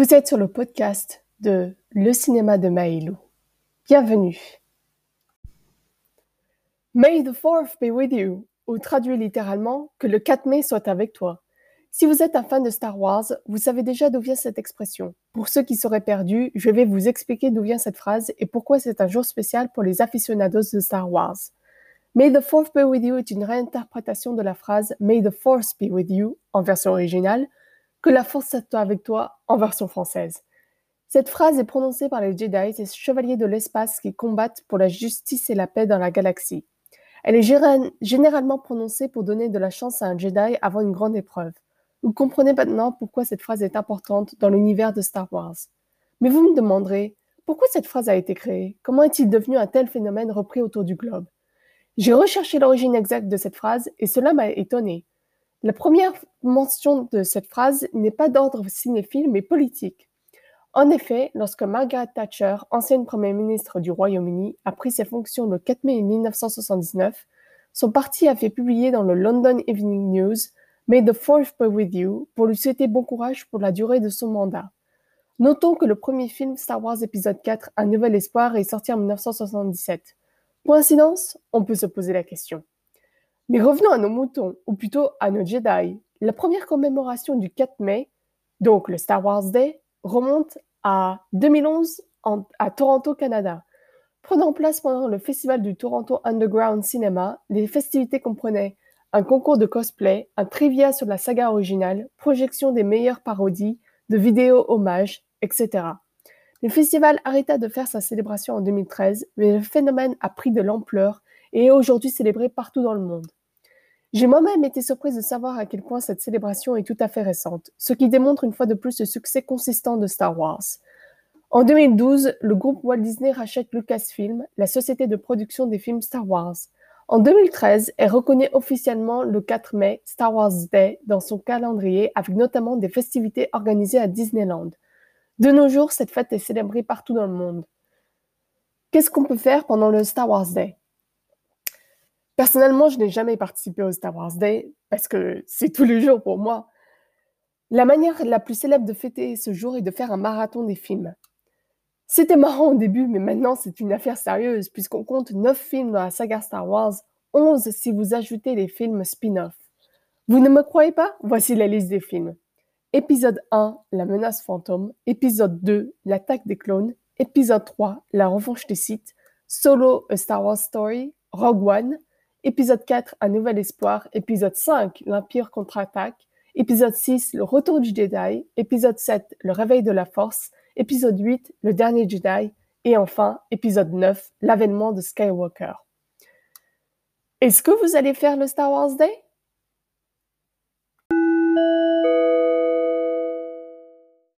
êtes sur le podcast de Le cinéma de Maïlou. Bienvenue. May the 4th be with you, ou traduit littéralement que le 4 mai soit avec toi. Si vous êtes un fan de Star Wars, vous savez déjà d'où vient cette expression. Pour ceux qui seraient perdus, je vais vous expliquer d'où vient cette phrase et pourquoi c'est un jour spécial pour les aficionados de Star Wars. May the Fourth be with you est une réinterprétation de la phrase May the Force be with you en version originale, que la force soit avec toi en version française. Cette phrase est prononcée par les Jedi, ces chevaliers de l'espace qui combattent pour la justice et la paix dans la galaxie. Elle est généralement prononcée pour donner de la chance à un Jedi avant une grande épreuve. Vous comprenez maintenant pourquoi cette phrase est importante dans l'univers de Star Wars. Mais vous me demanderez, pourquoi cette phrase a été créée? Comment est-il devenu un tel phénomène repris autour du globe? J'ai recherché l'origine exacte de cette phrase et cela m'a étonné. La première mention de cette phrase n'est pas d'ordre cinéphile mais politique. En effet, lorsque Margaret Thatcher, ancienne Première ministre du Royaume-Uni, a pris ses fonctions le 4 mai 1979, son parti a fait publier dans le London Evening News May the Fourth be with you pour lui souhaiter bon courage pour la durée de son mandat. Notons que le premier film Star Wars épisode 4 Un nouvel espoir est sorti en 1977. Coïncidence? On peut se poser la question. Mais revenons à nos moutons, ou plutôt à nos Jedi. La première commémoration du 4 mai, donc le Star Wars Day, remonte à 2011 à Toronto, Canada. Prenant place pendant le festival du Toronto Underground Cinema, les festivités comprenaient un concours de cosplay, un trivia sur la saga originale, projection des meilleures parodies, de vidéos hommages, etc. Le festival arrêta de faire sa célébration en 2013, mais le phénomène a pris de l'ampleur et est aujourd'hui célébré partout dans le monde. J'ai moi-même été surprise de savoir à quel point cette célébration est tout à fait récente, ce qui démontre une fois de plus le succès consistant de Star Wars. En 2012, le groupe Walt Disney rachète Lucasfilm, la société de production des films Star Wars. En 2013, elle reconnaît officiellement le 4 mai Star Wars Day dans son calendrier avec notamment des festivités organisées à Disneyland. De nos jours, cette fête est célébrée partout dans le monde. Qu'est-ce qu'on peut faire pendant le Star Wars Day? Personnellement, je n'ai jamais participé au Star Wars Day parce que c'est tous les jours pour moi. La manière la plus célèbre de fêter ce jour est de faire un marathon des films. C'était marrant au début, mais maintenant c'est une affaire sérieuse puisqu'on compte 9 films dans la saga Star Wars, 11 si vous ajoutez les films spin-off. Vous ne me croyez pas? Voici la liste des films. Épisode 1, La menace fantôme. Épisode 2, L'attaque des clones. Épisode 3, La revanche des Sith. Solo, A Star Wars Story. Rogue One. Épisode 4, Un nouvel espoir. Épisode 5, L'Empire contre-attaque. Épisode 6, Le retour du Jedi. Épisode 7, Le réveil de la force. Épisode 8, Le dernier Jedi. Et enfin, épisode 9, L'avènement de Skywalker. Est-ce que vous allez faire le Star Wars Day?